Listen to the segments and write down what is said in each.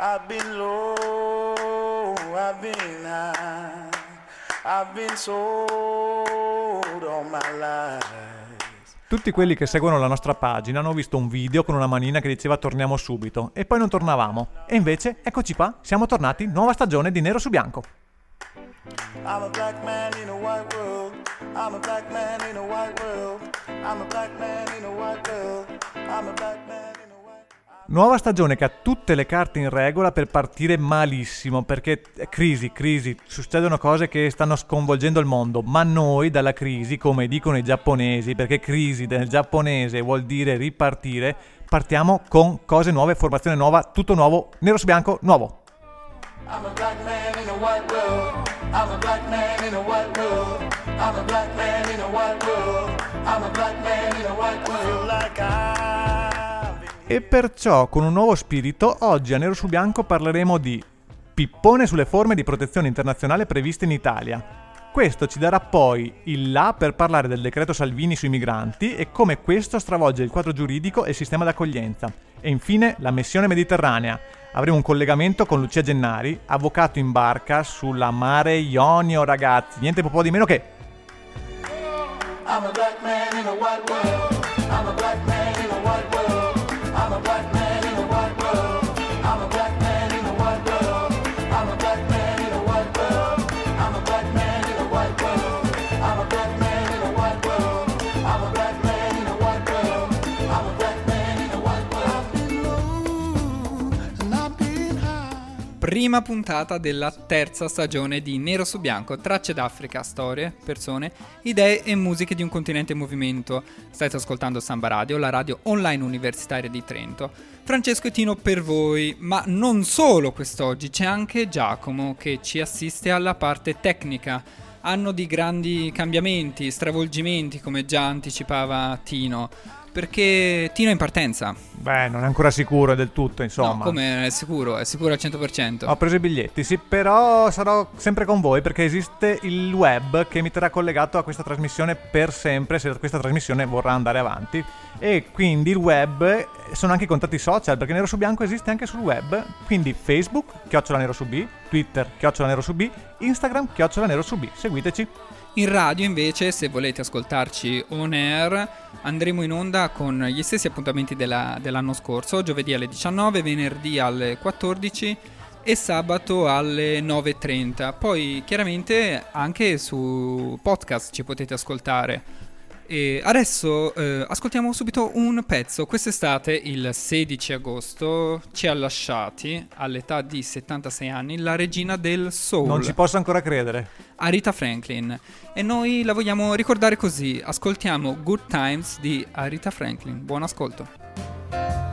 I've been low, I've been high, I've been sold all my life. Tutti quelli che seguono la nostra pagina hanno visto un video con una manina che diceva torniamo subito e poi non tornavamo. E invece, eccoci qua, siamo tornati, nuova stagione di Nero su Bianco. I'm a black man in a white world. I'm a black man in a white world. I'm a black man in a white world. I'm a black man Nuova stagione che ha tutte le carte in regola per partire malissimo, perché eh, crisi, crisi, succedono cose che stanno sconvolgendo il mondo, ma noi dalla crisi, come dicono i giapponesi, perché crisi del giapponese vuol dire ripartire, partiamo con cose nuove, formazione nuova, tutto nuovo, nero su bianco, nuovo. I'm a black man in a white world. I'm a black man in a white world. I'm a black man in a white world. I'm a black man in a white world. Feel like been E perciò, con un nuovo spirito, oggi a Nero su Bianco parleremo di pippone sulle forme di protezione internazionale previste in Italia. Questo ci darà poi il là per parlare del decreto Salvini sui migranti e come questo stravolge il quadro giuridico e il sistema d'accoglienza. E infine la missione mediterranea. Avremo un collegamento con Lucia Gennari, avvocato in barca sulla Mare Ionio, ragazzi. Niente po' di meno che I'm a black man in a white world. Prima puntata della terza stagione di Nero su Bianco, tracce d'Africa, storie, persone, idee e musiche di un continente in movimento. State ascoltando Samba Radio, la radio online universitaria di Trento. Francesco e Tino per voi, ma non solo quest'oggi, c'è anche Giacomo che ci assiste alla parte tecnica. Anno di grandi cambiamenti, stravolgimenti, come già anticipava Tino. Perché Tino è in partenza. Beh, non è ancora sicuro del tutto, insomma. No, come è sicuro? È sicuro al 100%. Ho preso i biglietti, sì, però sarò sempre con voi perché esiste il web che mi terrà collegato a questa trasmissione per sempre se questa trasmissione vorrà andare avanti. E quindi il web sono anche i contatti social perché Nero su Bianco esiste anche sul web. Quindi Facebook, chiocciola Nero su B, Twitter, chiocciola Nero su B, Instagram, chiocciola Nero su B. Seguiteci. In radio invece, se volete ascoltarci on air, andremo in onda con gli stessi appuntamenti della- dell'anno scorso, giovedì alle 19, venerdì alle 14 e sabato alle 9.30. Poi chiaramente anche su podcast ci potete ascoltare. E adesso eh, ascoltiamo subito un pezzo. Quest'estate, il 16 agosto, ci ha lasciati all'età di 76 anni la regina del soul. Non ci posso ancora credere. Arita Franklin e noi la vogliamo ricordare così. Ascoltiamo Good Times di Arita Franklin. Buon ascolto.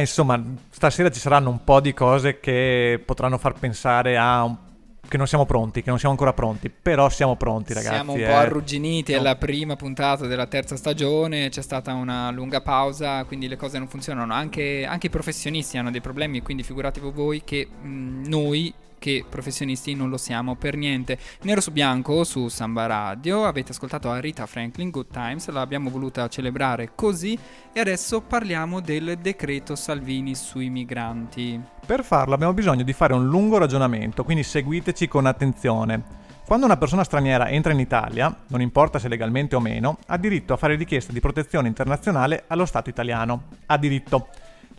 Beh, insomma, stasera ci saranno un po' di cose che potranno far pensare a un- che non siamo pronti, che non siamo ancora pronti, però siamo pronti, ragazzi. Siamo un eh. po' arrugginiti, è No. la prima puntata della terza stagione, c'è stata una lunga pausa, quindi le cose non funzionano. Anche, anche i professionisti hanno dei problemi, quindi figuratevi voi che mh, noi che professionisti non lo siamo per niente. Nero su bianco su Samba Radio, avete ascoltato a Rita Franklin, Good Times, l'abbiamo voluta celebrare così e adesso parliamo del decreto Salvini sui migranti. Per farlo abbiamo bisogno di fare un lungo ragionamento, quindi seguiteci con attenzione. Quando una persona straniera entra in Italia, non importa se legalmente o meno, ha diritto a fare richiesta di protezione internazionale allo Stato italiano. Ha diritto.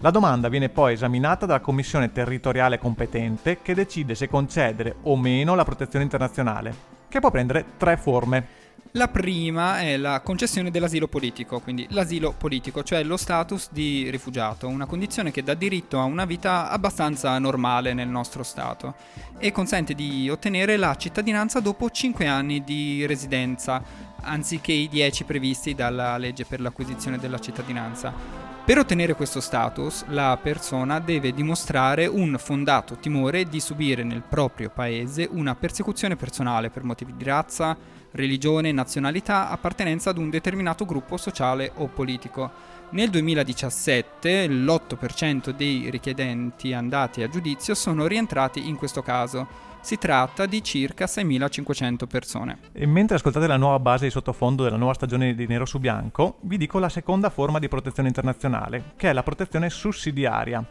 La domanda viene poi esaminata dalla commissione territoriale competente che decide se concedere o meno la protezione internazionale, che può prendere tre forme. La prima è la concessione dell'asilo politico, quindi l'asilo politico, cioè lo status di rifugiato, una condizione che dà diritto a una vita abbastanza normale nel nostro Stato e consente di ottenere la cittadinanza dopo 5 anni di residenza, anziché i 10 previsti dalla legge per l'acquisizione della cittadinanza. Per ottenere questo status, la persona deve dimostrare un fondato timore di subire nel proprio paese una persecuzione personale per motivi di razza, religione, nazionalità, appartenenza ad un determinato gruppo sociale o politico. Nel 2017 l'8% dei richiedenti andati a giudizio sono rientrati in questo caso. Si tratta di circa 6.500 persone. E mentre ascoltate la nuova base di sottofondo della nuova stagione di Nero su Bianco, vi dico la seconda forma di protezione internazionale, che è la protezione sussidiaria.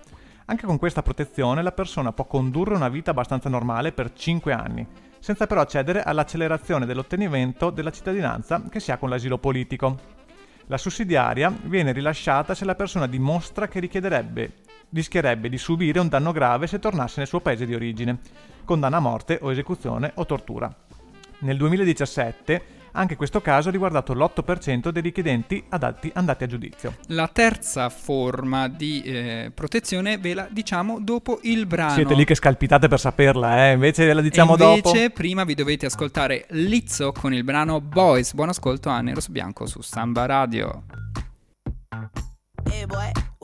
Anche con questa protezione la persona può condurre una vita abbastanza normale per 5 anni, senza però accedere all'accelerazione dell'ottenimento della cittadinanza che si ha con l'asilo politico. La sussidiaria viene rilasciata se la persona dimostra che richiederebbe, rischierebbe di subire un danno grave se tornasse nel suo paese di origine, condanna a morte o esecuzione o tortura. Nel 2017 anche questo caso ha riguardato l'8% dei richiedenti adatti andati a giudizio. La terza forma di eh, protezione ve la diciamo dopo il brano. Siete lì che scalpitate per saperla, eh? invece la diciamo e invece, dopo. prima vi dovete ascoltare Lizzo con il brano Boys. Buon ascolto a Nero su Bianco su Samba Radio. Hey boy,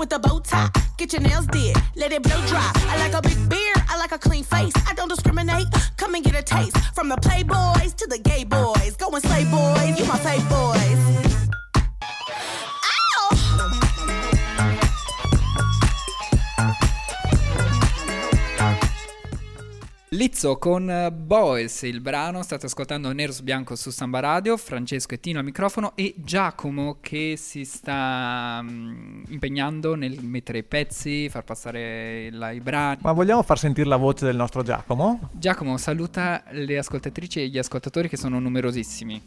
With the bow tie. Get your nails did, let it blow dry. I like a big from the playboys to the gay boys. Go and slay boys, you my fave. Lizzo con eh, Boys, il brano, state ascoltando Nero su Bianco su Samba Radio, Francesco e Tino al microfono e Giacomo che si sta mm, impegnando nel mettere i pezzi, far passare la- i brani. Ma vogliamo far sentire la voce del nostro Giacomo? Giacomo saluta le ascoltatrici e gli ascoltatori che sono numerosissimi.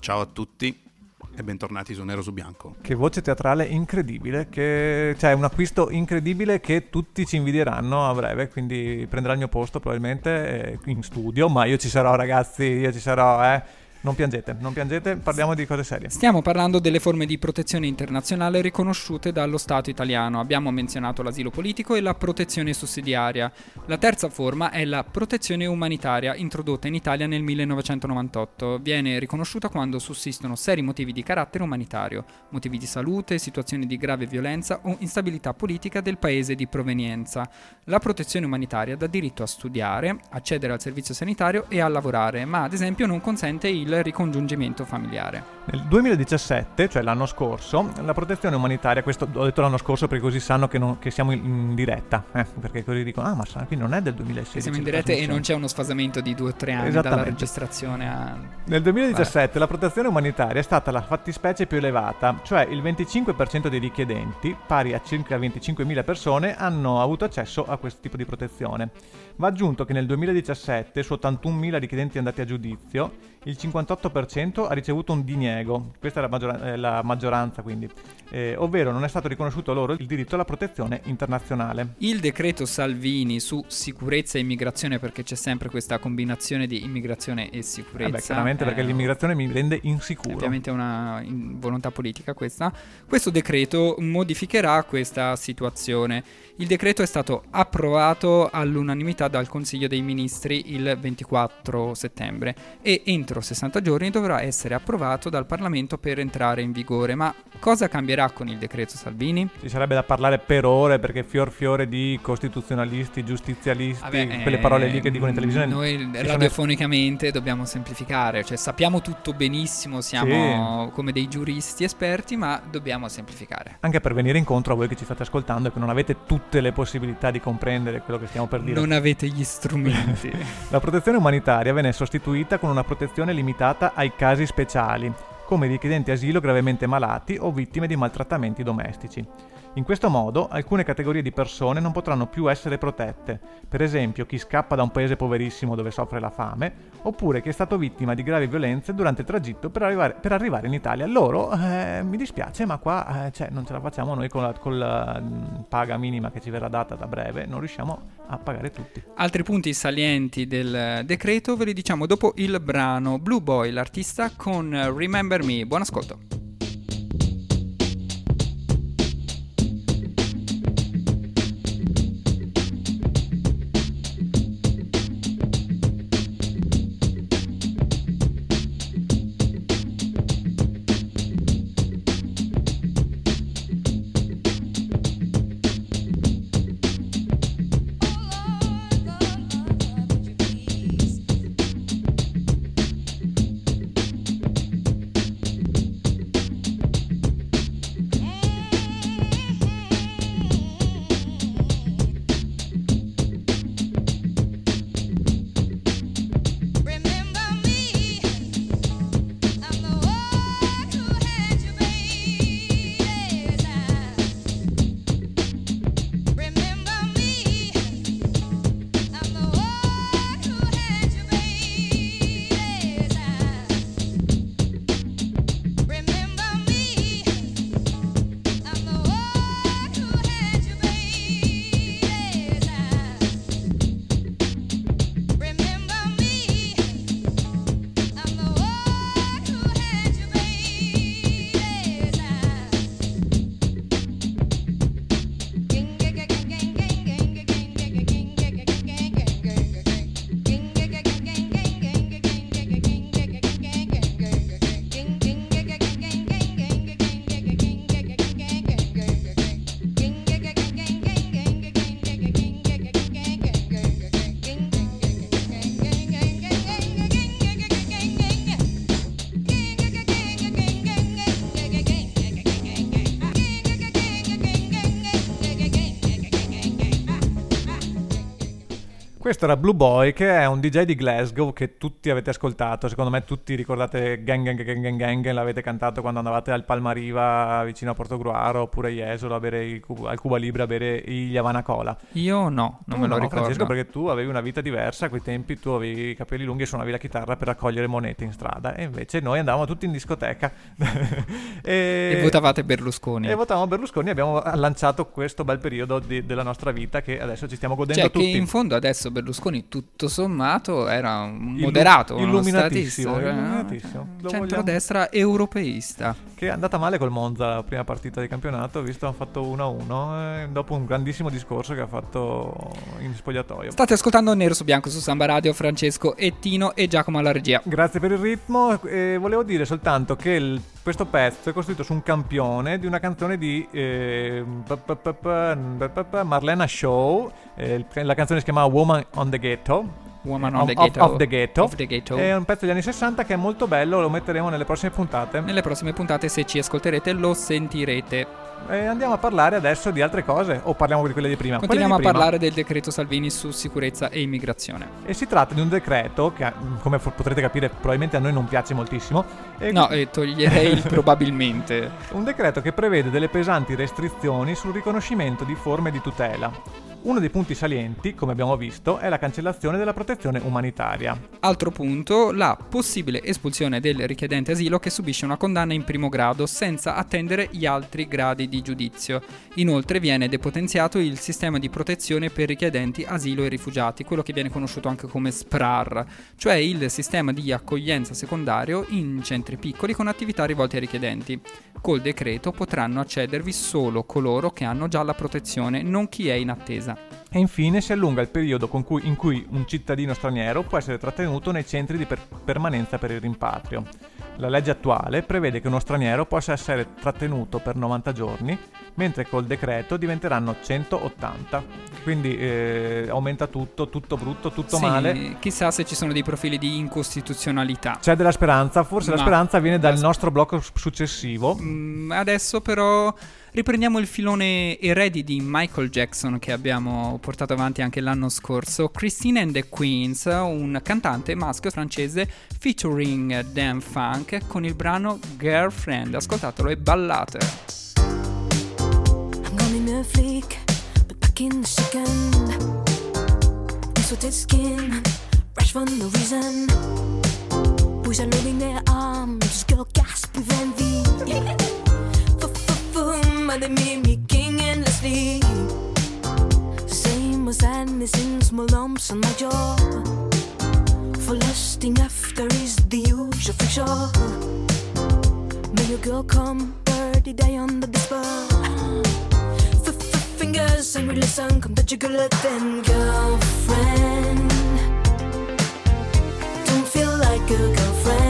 Ciao a tutti e bentornati su Nero su Bianco. Che voce teatrale incredibile, che... cioè un acquisto incredibile che tutti ci invidieranno a breve, quindi prenderà il mio posto probabilmente eh, in studio, ma io ci sarò ragazzi, io ci sarò, eh. Non piangete, non piangete, parliamo di cose serie. Stiamo parlando delle forme di protezione internazionale riconosciute dallo Stato italiano. Abbiamo menzionato l'asilo politico e la protezione sussidiaria. La terza forma è la protezione umanitaria, introdotta in Italia nel 1998. Viene riconosciuta quando sussistono seri motivi di carattere umanitario, motivi di salute, situazioni di grave violenza o instabilità politica del paese di provenienza. La protezione umanitaria dà diritto a studiare, accedere al servizio sanitario e a lavorare, ma ad esempio non consente il ricongiungimento familiare. Nel 2017, cioè l'anno scorso, la protezione umanitaria, questo ho detto l'anno scorso perché così sanno che, non- che siamo in, diretta, eh, perché così dicono, ah ma quindi non è del 2016. Siamo in diretta e non trasmissione." c'è uno sfasamento di due o tre anni dalla registrazione a... Nel 2017 la protezione umanitaria è stata la fattispecie più elevata, cioè il 25% dei richiedenti, pari a circa 25.000 persone, hanno avuto accesso a questo tipo di protezione. Va aggiunto che nel 2017 su 81.000 richiedenti andati a giudizio, il 58% ha ricevuto un diniego. Questa è la, maggiora- eh, la maggioranza, quindi. Eh, ovvero non è stato riconosciuto loro il diritto alla protezione internazionale. Il decreto Salvini su sicurezza e immigrazione, perché c'è sempre questa combinazione di immigrazione e sicurezza. Eh beh, chiaramente perché eh, l'immigrazione mi rende insicuro. Ovviamente è una volontà politica questa. Questo decreto modificherà questa situazione. Il decreto è stato approvato all'unanimità dal Consiglio dei Ministri il 24 settembre e entro 60 giorni dovrà essere approvato dal Parlamento per entrare in vigore. Ma cosa cambierà con il decreto Salvini? Ci sarebbe da parlare per ore perché fior fiore di costituzionalisti, giustizialisti, Vabbè, quelle parole lì che dicono in televisione. Noi ci sono- radiofonicamente dobbiamo semplificare, cioè sappiamo tutto benissimo, siamo come dei giuristi esperti, ma dobbiamo semplificare. Anche per venire incontro a voi che ci state ascoltando e che non avete tutte le possibilità di comprendere quello che stiamo per dire. Non avete gli strumenti. La protezione umanitaria venne sostituita con una protezione limitata ai casi speciali, come richiedenti asilo gravemente malati o vittime di maltrattamenti domestici. In questo modo alcune categorie di persone non potranno più essere protette, per esempio chi scappa da un paese poverissimo dove soffre la fame, oppure chi è stato vittima di gravi violenze durante il tragitto per arrivare, per arrivare in Italia. Loro, eh, mi dispiace, ma qua eh, cioè, non ce la facciamo noi con la, con la, mm, paga minima che ci verrà data da breve, non riusciamo a pagare tutti. Altri punti salienti del decreto ve li diciamo dopo il brano Blue Boy, l'artista con Remember Me. Buon ascolto. Era Blue Boy, che è un DJ di Glasgow che tutti avete ascoltato. Secondo me tutti ricordate Gang Gang Gang Gang Gang, l'avete cantato quando andavate al Palmariva vicino a Portogruaro oppure a Jesolo a bere Cuba- al Cuba Libre a bere gli Havana Cola. Io no, non Tu me lo no, ricordo. Francesco, perché tu avevi una vita diversa, a quei tempi tu avevi i capelli lunghi e suonavi la chitarra per raccogliere monete in strada e invece noi andavamo tutti in discoteca e, E votavate Berlusconi. e votavamo Berlusconi e abbiamo lanciato questo bel periodo di- della nostra vita che adesso ci stiamo godendo Cioè, che tutti. in fondo adesso Berlusconi, tutto sommato, era un Illu- moderato, uno illuminatissimo, cioè, illuminatissimo. Lo centrodestra europeista. Che è andata male col Monza la prima partita di campionato, visto hanno fatto 1-1 eh, dopo un grandissimo discorso che ha fatto in spogliatoio. State ascoltando Nero su Bianco su Samba Radio, Francesco e Tino e Giacomo alla regia. Grazie per il ritmo. E volevo dire soltanto che il- questo pezzo è costruito su un campione di una canzone di eh, Marlena Shaw. eh, la canzone si chiama Woman on the Ghetto. Woman Eh, on the of- of the Ghetto. Of the Ghetto. È un pezzo degli anni 60 che è molto bello, lo metteremo nelle prossime puntate. Nelle prossime puntate, se ci ascolterete, lo sentirete. E andiamo a parlare adesso di altre cose o parliamo di quelle di prima? Continuiamo a di prima. parlare del decreto Salvini su sicurezza e immigrazione. E si tratta di un decreto che, mm, come potrete capire, probabilmente a noi non piace moltissimo. E No, eh, toglierei il probabilmente. Un decreto che prevede delle pesanti restrizioni sul riconoscimento di forme di tutela. Uno dei punti salienti, come abbiamo visto, è la cancellazione della protezione umanitaria. Altro punto, la possibile espulsione del richiedente asilo che subisce una condanna in primo grado senza attendere gli altri gradi di giudizio. Inoltre viene depotenziato il sistema di protezione per richiedenti asilo e rifugiati, quello che viene conosciuto anche come SPRAR, cioè il sistema di accoglienza secondario in centri piccoli con attività rivolte ai richiedenti. Col decreto potranno accedervi solo coloro che hanno già la protezione, non chi è in attesa. E infine si allunga il periodo con cui- in cui un cittadino straniero può essere trattenuto nei centri di per- permanenza per il rimpatrio. La legge attuale prevede che uno straniero possa essere trattenuto per 90 giorni, mentre col decreto diventeranno 180. Quindi eh, aumenta tutto, tutto brutto, tutto Sì, male. Chissà se ci sono dei profili di incostituzionalità. C'è della speranza, forse la Ma- speranza viene dal nostro blocco successivo. Mm, adesso però riprendiamo il filone eredi di Michael Jackson che abbiamo portato avanti anche l'anno scorso. Christine and the Queens, un cantante maschio francese featuring Dan Funk con il brano Girlfriend. Ascoltatelo e ballate. I'm they made me king endlessly. Same with sadness in small lumps on my jaw. For lusting after is the usual fiction. May your girl come, dirty day on the spur. Fingers and really sun come that you could let them girlfriend. Don't feel like a girlfriend.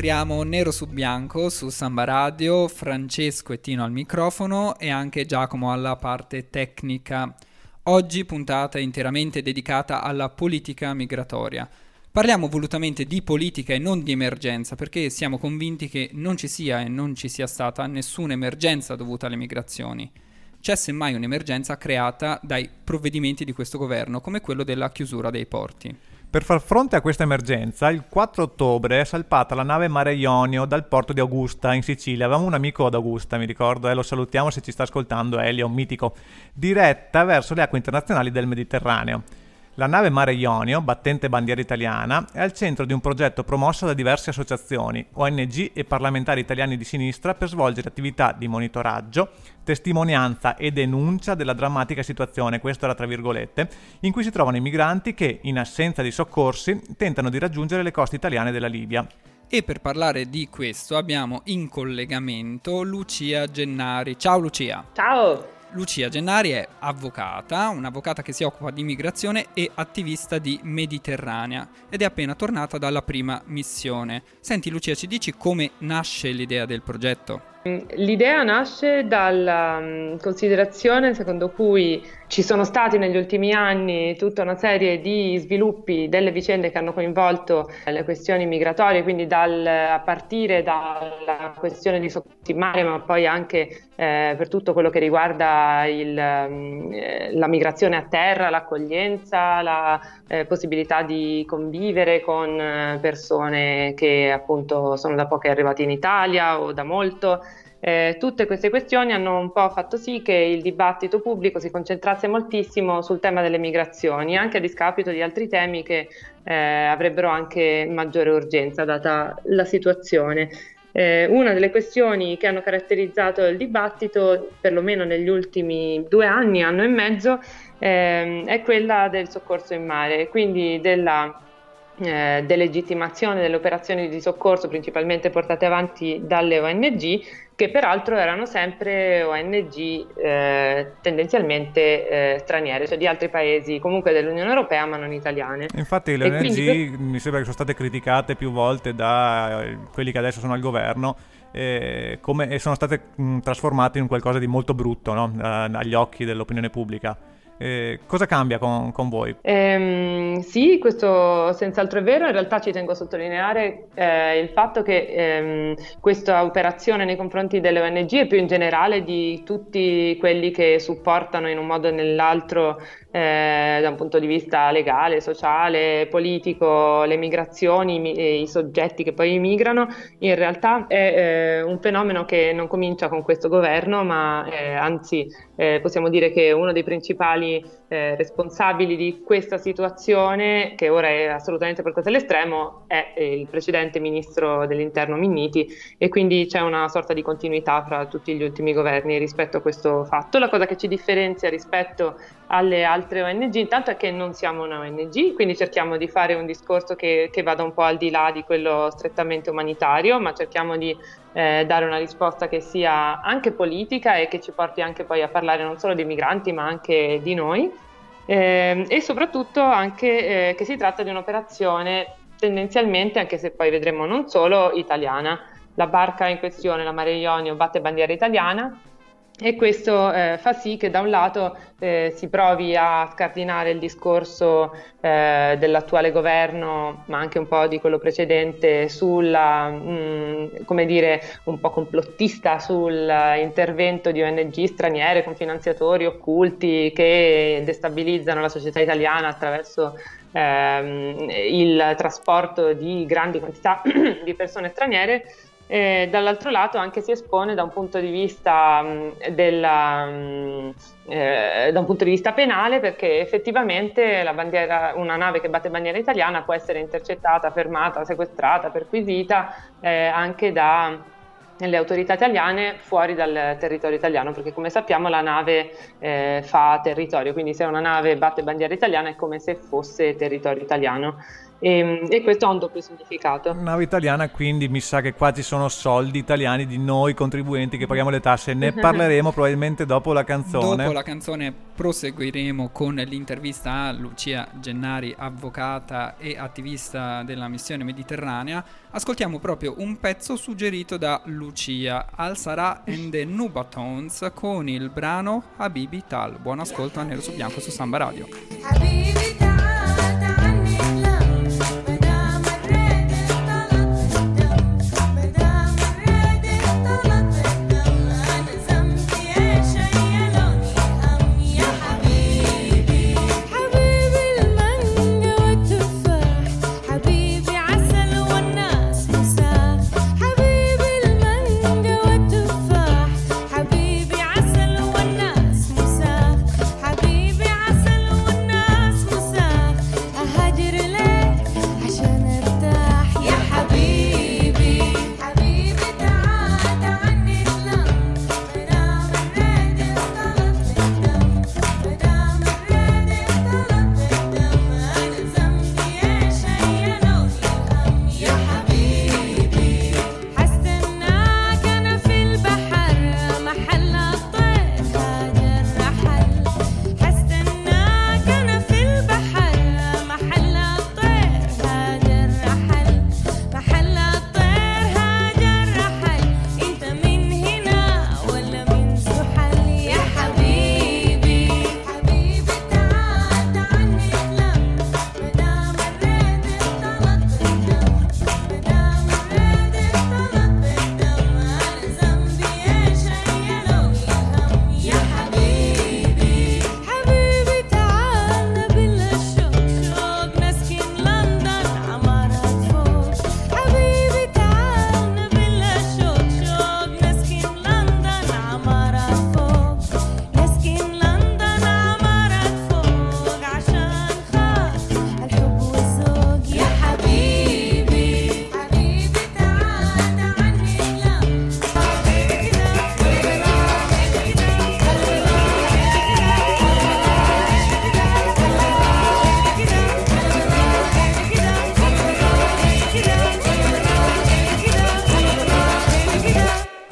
Rientriamo nero su bianco su Samba Radio, Francesco e Tino al microfono e anche Giacomo alla parte tecnica. Oggi puntata interamente dedicata alla politica migratoria. Parliamo volutamente di politica e non di emergenza perché siamo convinti che non ci sia e non ci sia stata nessuna emergenza dovuta alle migrazioni. C'è semmai un'emergenza creata dai provvedimenti di questo governo, come quello della chiusura dei porti. Per far fronte a questa emergenza, il 4 ottobre è salpata la nave Mare Ionio dal porto di Augusta in Sicilia. Avevamo un amico ad Augusta, mi ricordo, e lo salutiamo se ci sta ascoltando, Elio, un mitico, diretta verso le acque internazionali del Mediterraneo. La nave Mare Ionio, battente bandiera italiana, è al centro di un progetto promosso da diverse associazioni, ONG e parlamentari italiani di sinistra per svolgere attività di monitoraggio, testimonianza e denuncia della drammatica situazione, questo era tra virgolette, in cui si trovano i migranti che, in assenza di soccorsi, tentano di raggiungere le coste italiane della Libia. E per parlare di questo abbiamo in collegamento Lucia Gennari. Ciao Lucia! Ciao! Lucia Gennari è avvocata, un'avvocata che si occupa di immigrazione e attivista di Mediterranea ed è appena tornata dalla prima missione. Senti Lucia, ci dici come nasce l'idea del progetto? L'idea nasce dalla mm, considerazione secondo cui ci sono stati negli ultimi anni tutta una serie di sviluppi delle vicende che hanno coinvolto le questioni migratorie, quindi dal- a partire dalla questione di soccorsi in mare, ma poi anche eh, per tutto quello che riguarda il, mm, eh, la migrazione a terra, l'accoglienza, la eh, possibilità di convivere con eh, persone che appunto sono da poco arrivate in Italia o da molto. Eh, tutte queste questioni hanno un po' fatto sì che il dibattito pubblico si concentrasse moltissimo sul tema delle migrazioni, anche a discapito di altri temi che eh, avrebbero anche maggiore urgenza data la situazione. Eh, una delle questioni che hanno caratterizzato il dibattito, perlomeno negli ultimi due anni, anno e mezzo, ehm, è quella del soccorso in mare, quindi della eh, delegittimazione delle operazioni di soccorso principalmente portate avanti dalle ONG, che peraltro erano sempre ONG eh, tendenzialmente eh, straniere, cioè di altri paesi, comunque dell'Unione Europea, ma non italiane. Infatti le E ONG quindi- mi sembra che sono state criticate più volte da eh, quelli che adesso sono al governo eh, come- e sono state mh, trasformate in qualcosa di molto brutto no? Eh, agli occhi dell'opinione pubblica. Eh, cosa cambia con, con voi? Ehm, sì, questo senz'altro è vero. In realtà ci tengo a sottolineare eh, il fatto che ehm, questa operazione nei confronti delle ONG e più in generale di tutti quelli che supportano in un modo o nell'altro eh, da un punto di vista legale, sociale, politico, le migrazioni, i mi- e i soggetti che poi migrano, in realtà è eh, un fenomeno che non comincia con questo governo, ma eh, anzi eh, possiamo dire che uno dei principali eh, responsabili di questa situazione, che ora è assolutamente portata all'estremo, è eh, il precedente ministro dell'interno Minniti e quindi c'è una sorta di continuità fra tutti gli ultimi governi rispetto a questo fatto. La cosa che ci differenzia rispetto alle altre ONG intanto è che non siamo una ONG, quindi cerchiamo di fare un discorso che, che vada un po' al di là di quello strettamente umanitario, ma cerchiamo di eh, dare una risposta che sia anche politica e che ci porti anche poi a parlare non solo dei migranti ma anche di noi. Ehm, e soprattutto anche eh, che si tratta di un'operazione tendenzialmente, anche se poi vedremo non solo italiana, la barca in questione, la Mare Ionio, batte bandiera italiana e questo eh, fa sì che da un lato eh, si provi a scardinare il discorso eh, dell'attuale governo, ma anche un po' di quello precedente, sulla, mh, come dire, un po' complottista sull'intervento di ONG straniere con finanziatori occulti che destabilizzano la società italiana attraverso ehm, il trasporto di grandi quantità di persone straniere e dall'altro lato anche si espone da un punto di vista, mh, della, mh, eh, da un punto di vista penale perché effettivamente bandiera, una nave che batte bandiera italiana può essere intercettata, fermata, sequestrata, perquisita eh, anche dalle autorità italiane fuori dal territorio italiano perché come sappiamo la nave eh, fa territorio, quindi se una nave batte bandiera italiana è come se fosse territorio italiano e, e, questo ha un doppio significato. Nave italiana, quindi mi sa che qua ci sono soldi italiani di noi contribuenti che paghiamo le tasse, ne mhm. parleremo probabilmente dopo la canzone. Dopo la canzone proseguiremo con l'intervista a Lucia Gennari, avvocata e attivista della missione mediterranea. Ascoltiamo proprio un pezzo suggerito da Lucia, Al Sarà and the Nubatones con il brano Habibi Tal. Buon ascolto a Nero su Bianco su Samba Radio. Habibi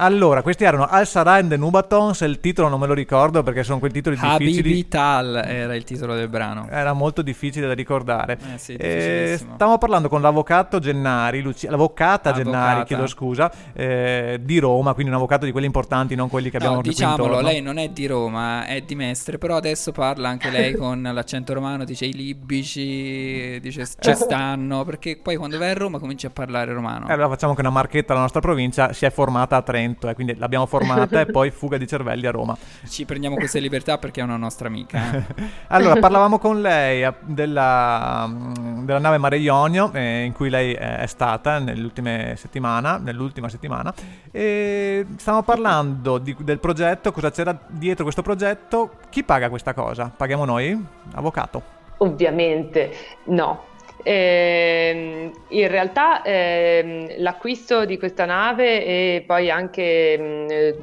Allora, questi erano Al Sarah and the Nubatons, il titolo non me lo ricordo perché sono quei titoli difficili. Habibi Tal era il titolo del brano. Era molto difficile da ricordare. Eh sì, Eh, stavamo parlando con l'avvocato Gennari, Lucia- l'avvocata Gennari, Avvocata. chiedo scusa, eh, di Roma, quindi un avvocato di quelli importanti, non quelli che abbiamo No, diciamolo, lei non è di Roma, è di Mestre, però adesso parla anche lei con l'accento romano, dice i libici, dice ci stanno, perché poi quando vai a Roma cominci a parlare romano. Allora facciamo che una marchetta alla nostra provincia si è formata a Trento, e quindi l'abbiamo formata e poi fuga di cervelli a Roma. Ci prendiamo queste libertà perché è una nostra amica. eh. Allora, parlavamo con lei eh, della, mm, della nave Mare Ionio, eh, in cui lei eh, è stata nell'ultima settimana, nell'ultima settimana, e stavamo parlando di- del progetto, cosa c'era dietro questo progetto, chi paga questa cosa? Paghiamo noi? Avvocato. Ovviamente no. Ehm, in realtà ehm, l'acquisto di questa nave e poi anche mh, eh,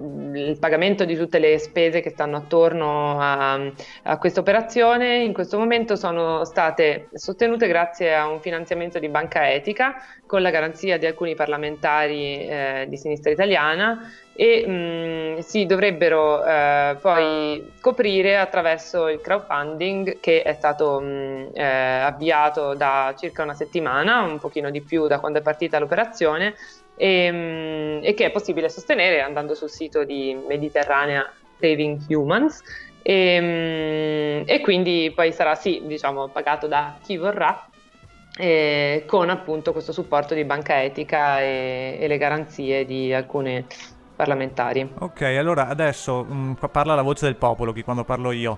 il pagamento di tutte le spese che stanno attorno a, a questa operazione in questo momento sono state sostenute grazie a un finanziamento di banca etica con la garanzia di alcuni parlamentari eh, di sinistra italiana e mh, si dovrebbero eh, poi coprire attraverso il crowdfunding che è stato mh, eh, avviato da circa una settimana, un pochino di più da quando è partita l'operazione e, mh, e che è possibile sostenere andando sul sito di Mediterranea Saving Humans. E, e quindi poi sarà sì, diciamo, pagato da chi vorrà eh, con appunto questo supporto di banca etica e, e le garanzie di alcune parlamentari. Ok, allora adesso mm, qua parla la voce del popolo, che quando parlo io.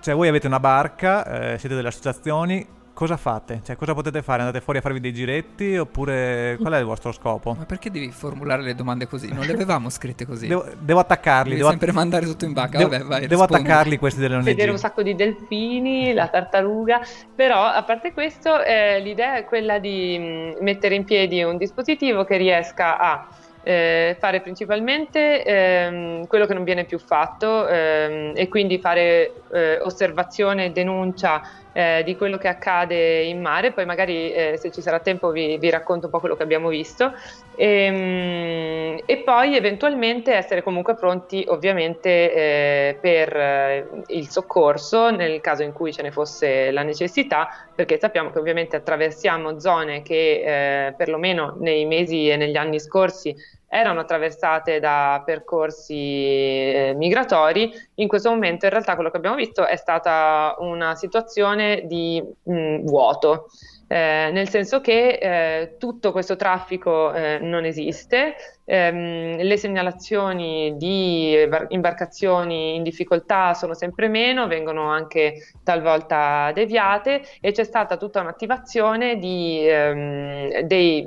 Cioè, voi avete una barca, eh, siete delle associazioni, cosa fate? Cioè, cosa potete fare? Andate fuori a farvi dei giretti oppure qual è il vostro scopo? Ma perché devi formulare le domande così? Non le avevamo scritte così. Devo, devo attaccarli, Devi devo, sempre mandare tutto in bacca. devo- Vabbè, vai, devo attaccarli questi delle vedere un ONG. sacco di delfini, la tartaruga, però a parte questo eh, l'idea è quella di mh, mettere in piedi un dispositivo che riesca a eh, fare principalmente ehm, quello che non viene più fatto ehm, e quindi fare eh, osservazione e denuncia eh, di quello che accade in mare, poi magari eh, se ci sarà tempo vi, vi racconto un po' quello che abbiamo visto Ehm, e poi eventualmente essere comunque pronti ovviamente eh, per eh, il soccorso nel caso in cui ce ne fosse la necessità, perché sappiamo che ovviamente attraversiamo zone che eh, perlomeno nei mesi e negli anni scorsi erano attraversate da percorsi eh, migratori. In questo momento in realtà quello che abbiamo visto è stata una situazione di mh, vuoto. Eh, nel senso che eh, tutto questo traffico eh, non esiste, ehm, le segnalazioni di bar- imbarcazioni in difficoltà sono sempre meno, vengono anche talvolta deviate e c'è stata tutta un'attivazione di, ehm, dei,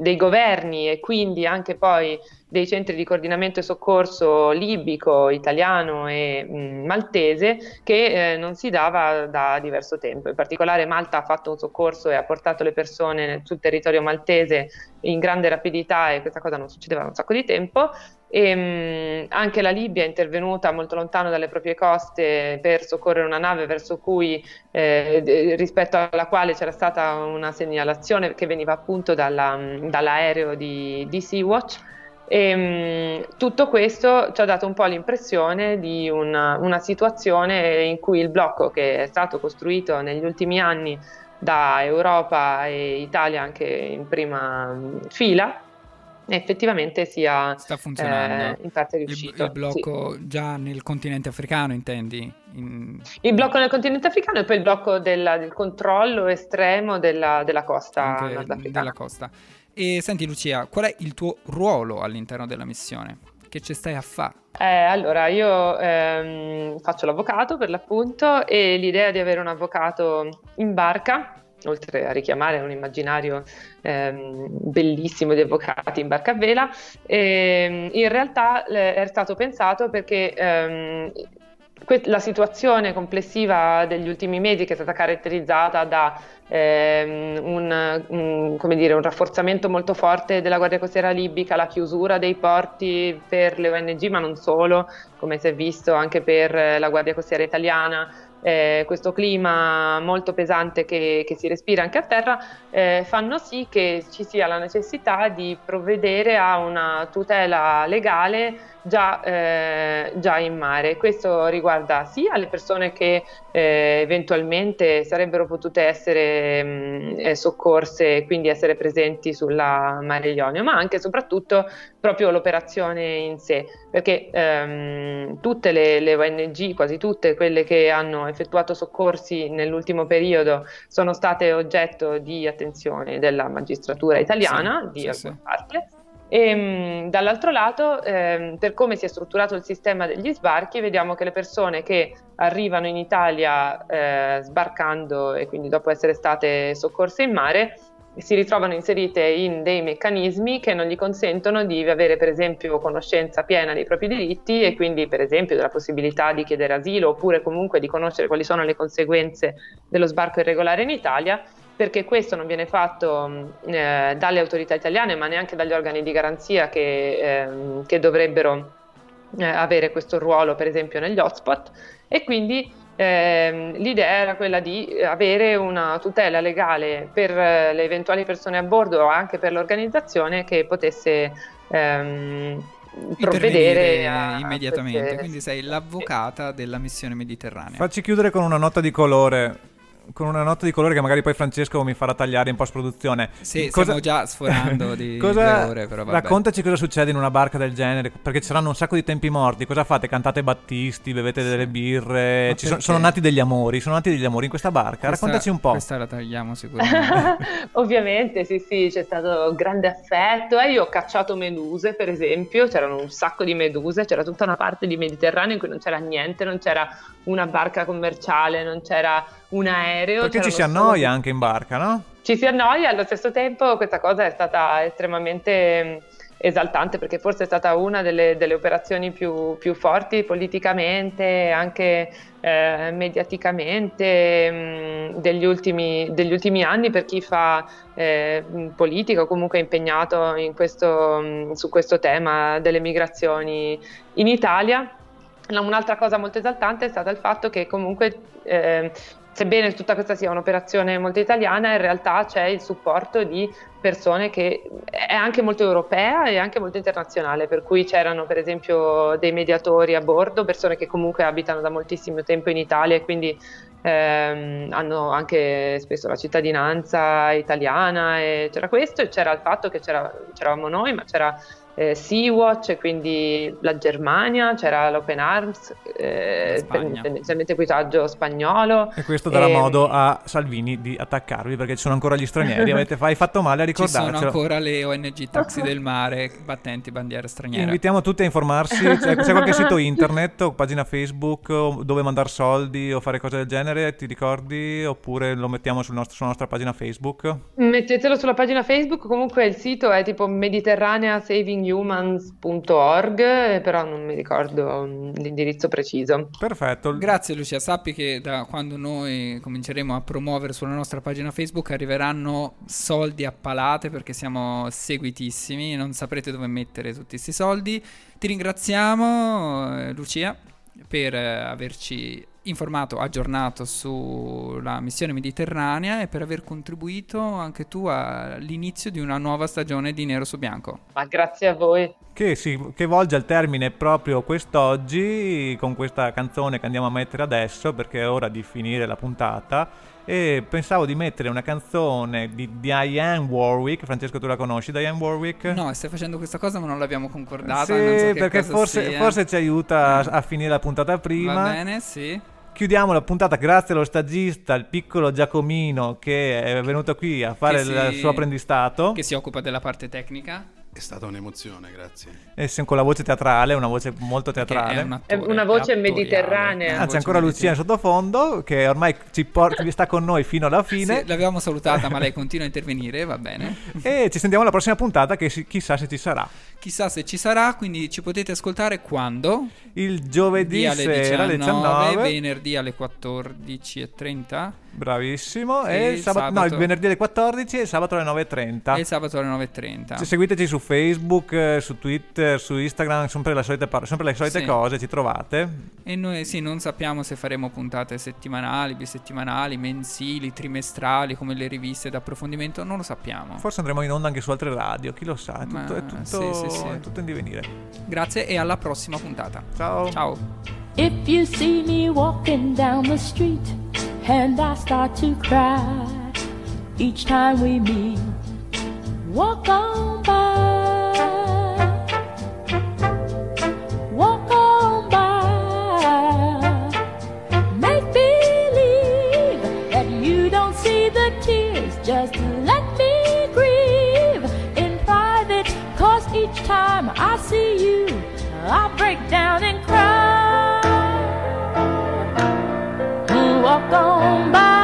dei governi e quindi anche poi dei centri di coordinamento e soccorso libico, italiano e mh, maltese che eh, non si dava da diverso tempo. In particolare Malta ha fatto un soccorso e ha portato le persone sul territorio maltese in grande rapidità e questa cosa non succedeva da un sacco di tempo. E, mh, anche la Libia è intervenuta molto lontano dalle proprie coste per soccorrere una nave verso cui, eh, rispetto alla quale c'era stata una segnalazione che veniva appunto dalla- dall'aereo di, di Sea-Watch. E, mh, tutto questo ci ha dato un po' l'impressione di una, una situazione in cui il blocco che è stato costruito negli ultimi anni da Europa e Italia anche in prima mh, fila effettivamente sia Sta funzionando. eh, in parte Il, riuscito. il blocco già nel continente africano, intendi? In- Sì. Il blocco nel continente africano e poi il blocco della- del controllo estremo della, della costa della costa. E senti Lucia, qual è il tuo ruolo all'interno della missione? Che ci stai a fare? Eh, allora, io ehm, faccio l'avvocato per l'appunto e l'idea di avere un avvocato in barca, oltre a richiamare un immaginario ehm, bellissimo di avvocati in barca a vela, ehm, in realtà eh, è stato pensato perché ehm, la situazione complessiva degli ultimi mesi che è stata caratterizzata da ehm, un, un- dire, un rafforzamento molto forte della Guardia Costiera libica, la chiusura dei porti per le ONG, ma non solo, come si è visto anche per la Guardia Costiera italiana, eh, questo clima molto pesante che, che si respira anche a terra, eh, fanno sì che ci sia la necessità di provvedere a una tutela legale già, eh, già in mare. Questo riguarda sia le persone che eh, eventualmente sarebbero potute essere mh, eh, soccorse e quindi essere presenti sulla Mare Ionio, ma anche e soprattutto proprio l'operazione in sé, perché ehm, tutte le, le ONG, quasi tutte quelle che hanno effettuato soccorsi nell'ultimo periodo, sono state oggetto di attenzione della magistratura italiana, Sì, di sì, alcune parte. E mh, dall'altro lato, ehm, per come si è strutturato il sistema degli sbarchi, vediamo che le persone che arrivano in Italia eh, sbarcando e quindi dopo essere state soccorse in mare si ritrovano inserite in dei meccanismi che non gli consentono di avere per esempio conoscenza piena dei propri diritti e quindi per esempio della possibilità di chiedere asilo oppure comunque di conoscere quali sono le conseguenze dello sbarco irregolare in Italia perché questo non viene fatto eh, dalle autorità italiane ma neanche dagli organi di garanzia che, ehm, che dovrebbero eh, avere questo ruolo per esempio negli hotspot. E quindi ehm, l'idea era quella di avere una tutela legale per eh, le eventuali persone a bordo o anche per l'organizzazione che potesse ehm, provvedere Intervenire a immediatamente. queste- Quindi sei l'avvocata della missione mediterranea. Facci chiudere con una nota di colore. Con una nota di colore che magari poi Francesco mi farà tagliare in post-produzione. Sì, Cosa- stiamo già sforando di Cosa- due ore, però vabbè. Raccontaci cosa succede in una barca del genere, perché ci saranno un sacco di tempi morti. Cosa fate? Cantate battisti, bevete delle birre, sono, sono nati degli amori, sono nati degli amori in questa barca. Questa- Raccontaci un po'. Questa la tagliamo sicuramente. Ovviamente, sì, sì, c'è stato grande affetto. Eh, io ho cacciato meduse, per esempio, c'erano un sacco di meduse, c'era tutta una parte di Mediterraneo in cui non c'era niente, non c'era una barca commerciale, non c'era un aereo. Perché ci si solo- annoia anche in barca, no? Ci si annoia, allo stesso tempo questa cosa è stata estremamente mh, esaltante perché forse è stata una delle, delle operazioni più, più forti politicamente, anche eh, mediaticamente mh, degli, ultimi, degli ultimi anni per chi fa eh, mh, politica o comunque è impegnato in questo, mh, su questo tema delle migrazioni in Italia. Un'altra cosa molto esaltante è stata il fatto che comunque, eh, sebbene tutta questa sia un'operazione molto italiana, in realtà c'è il supporto di persone che è anche molto europea e anche molto internazionale, per cui c'erano per esempio dei mediatori a bordo, persone che comunque abitano da moltissimo tempo in Italia e quindi ehm, hanno anche spesso la cittadinanza italiana e c'era questo e c'era il fatto che c'era- c'eravamo noi, ma c'era eh, Sea-Watch, e quindi la Germania, c'era l'Open Arms, eh, tendenzialmente equipaggio spagnolo. E questo darà Ehm, modo a Salvini di attaccarvi perché ci sono ancora gli stranieri. Avete hai fatto male a Ci sono ricordarcelo. ancora le ONG taxi del mare battenti bandiera straniera. Invitiamo tutti a informarsi. C'è, c'è qualche sito internet o pagina Facebook dove mandare soldi o fare cose del genere? Ti ricordi? Oppure lo mettiamo sul nostro- sulla nostra pagina Facebook? Mettetelo sulla pagina Facebook, comunque il sito è tipo mediterraneasavinghumans.org, eh, però non mi ricordo mm, l'indirizzo preciso. Perfetto. Grazie Lucia, sappi che da quando noi cominceremo a promuovere sulla nostra pagina Facebook arriveranno soldi a palate perché siamo seguitissimi, non saprete dove mettere tutti questi soldi. Ti ringraziamo eh, Lucia per eh, averci informato, aggiornato sulla missione mediterranea e per aver contribuito anche tu all'inizio di una nuova stagione di Nero su Bianco. Ma grazie a voi. Che, si, che volge al termine proprio quest'oggi con questa canzone che andiamo a mettere adesso perché è ora di finire la puntata. E pensavo di mettere una canzone di Diane Warwick. Francesco, tu la conosci, Diane Warwick? No, stai facendo questa cosa ma non l'abbiamo concordata. Sì, non so che perché cosa forse, sia. forse ci aiuta a, a finire la puntata prima. Va bene, sì. Chiudiamo la puntata grazie allo stagista, il piccolo Giacomino che è venuto qui a fare Che il si- suo apprendistato. Che si occupa della parte tecnica. È stata un'emozione, grazie. E se- con la voce teatrale, una voce molto teatrale. è un È attore, una voce mediterranea. Ah, voce ancora Lucia in sottofondo che ormai ci por- sta con noi fino alla fine. Sì, l'avevamo salutata, ma lei continua a intervenire, va bene. E ci sentiamo alla prossima puntata che si- chissà se ci sarà. Chissà se ci sarà, quindi ci potete ascoltare quando? Il giovedì alle sera alle 19, 19. venerdì alle 14.30. Bravissimo. E, E il sabato, no, sabato- il venerdì alle 14 e il sabato alle 9.30. E il sabato alle 9.30. Se seguiteci su Facebook, eh, su Twitter, su Instagram, sempre le solite, par- sempre le solite Sì. cose, ci trovate. E noi sì, non sappiamo se faremo puntate settimanali, bisettimanali, mensili, trimestrali, come le riviste d'approfondimento, non lo sappiamo. Forse andremo in onda anche su altre radio, chi lo sa, è Ma- tutto, è tutto, sì, sì, sì. è tutto in divenire. Grazie e alla prossima puntata. Ciao. Ciao. If you see me walking down the street and I start to cry each time we meet, walk on by, walk on by. Make believe that you don't see the tears, just let me grieve in private, cause each time I see you, I break down and cry. Walk on by.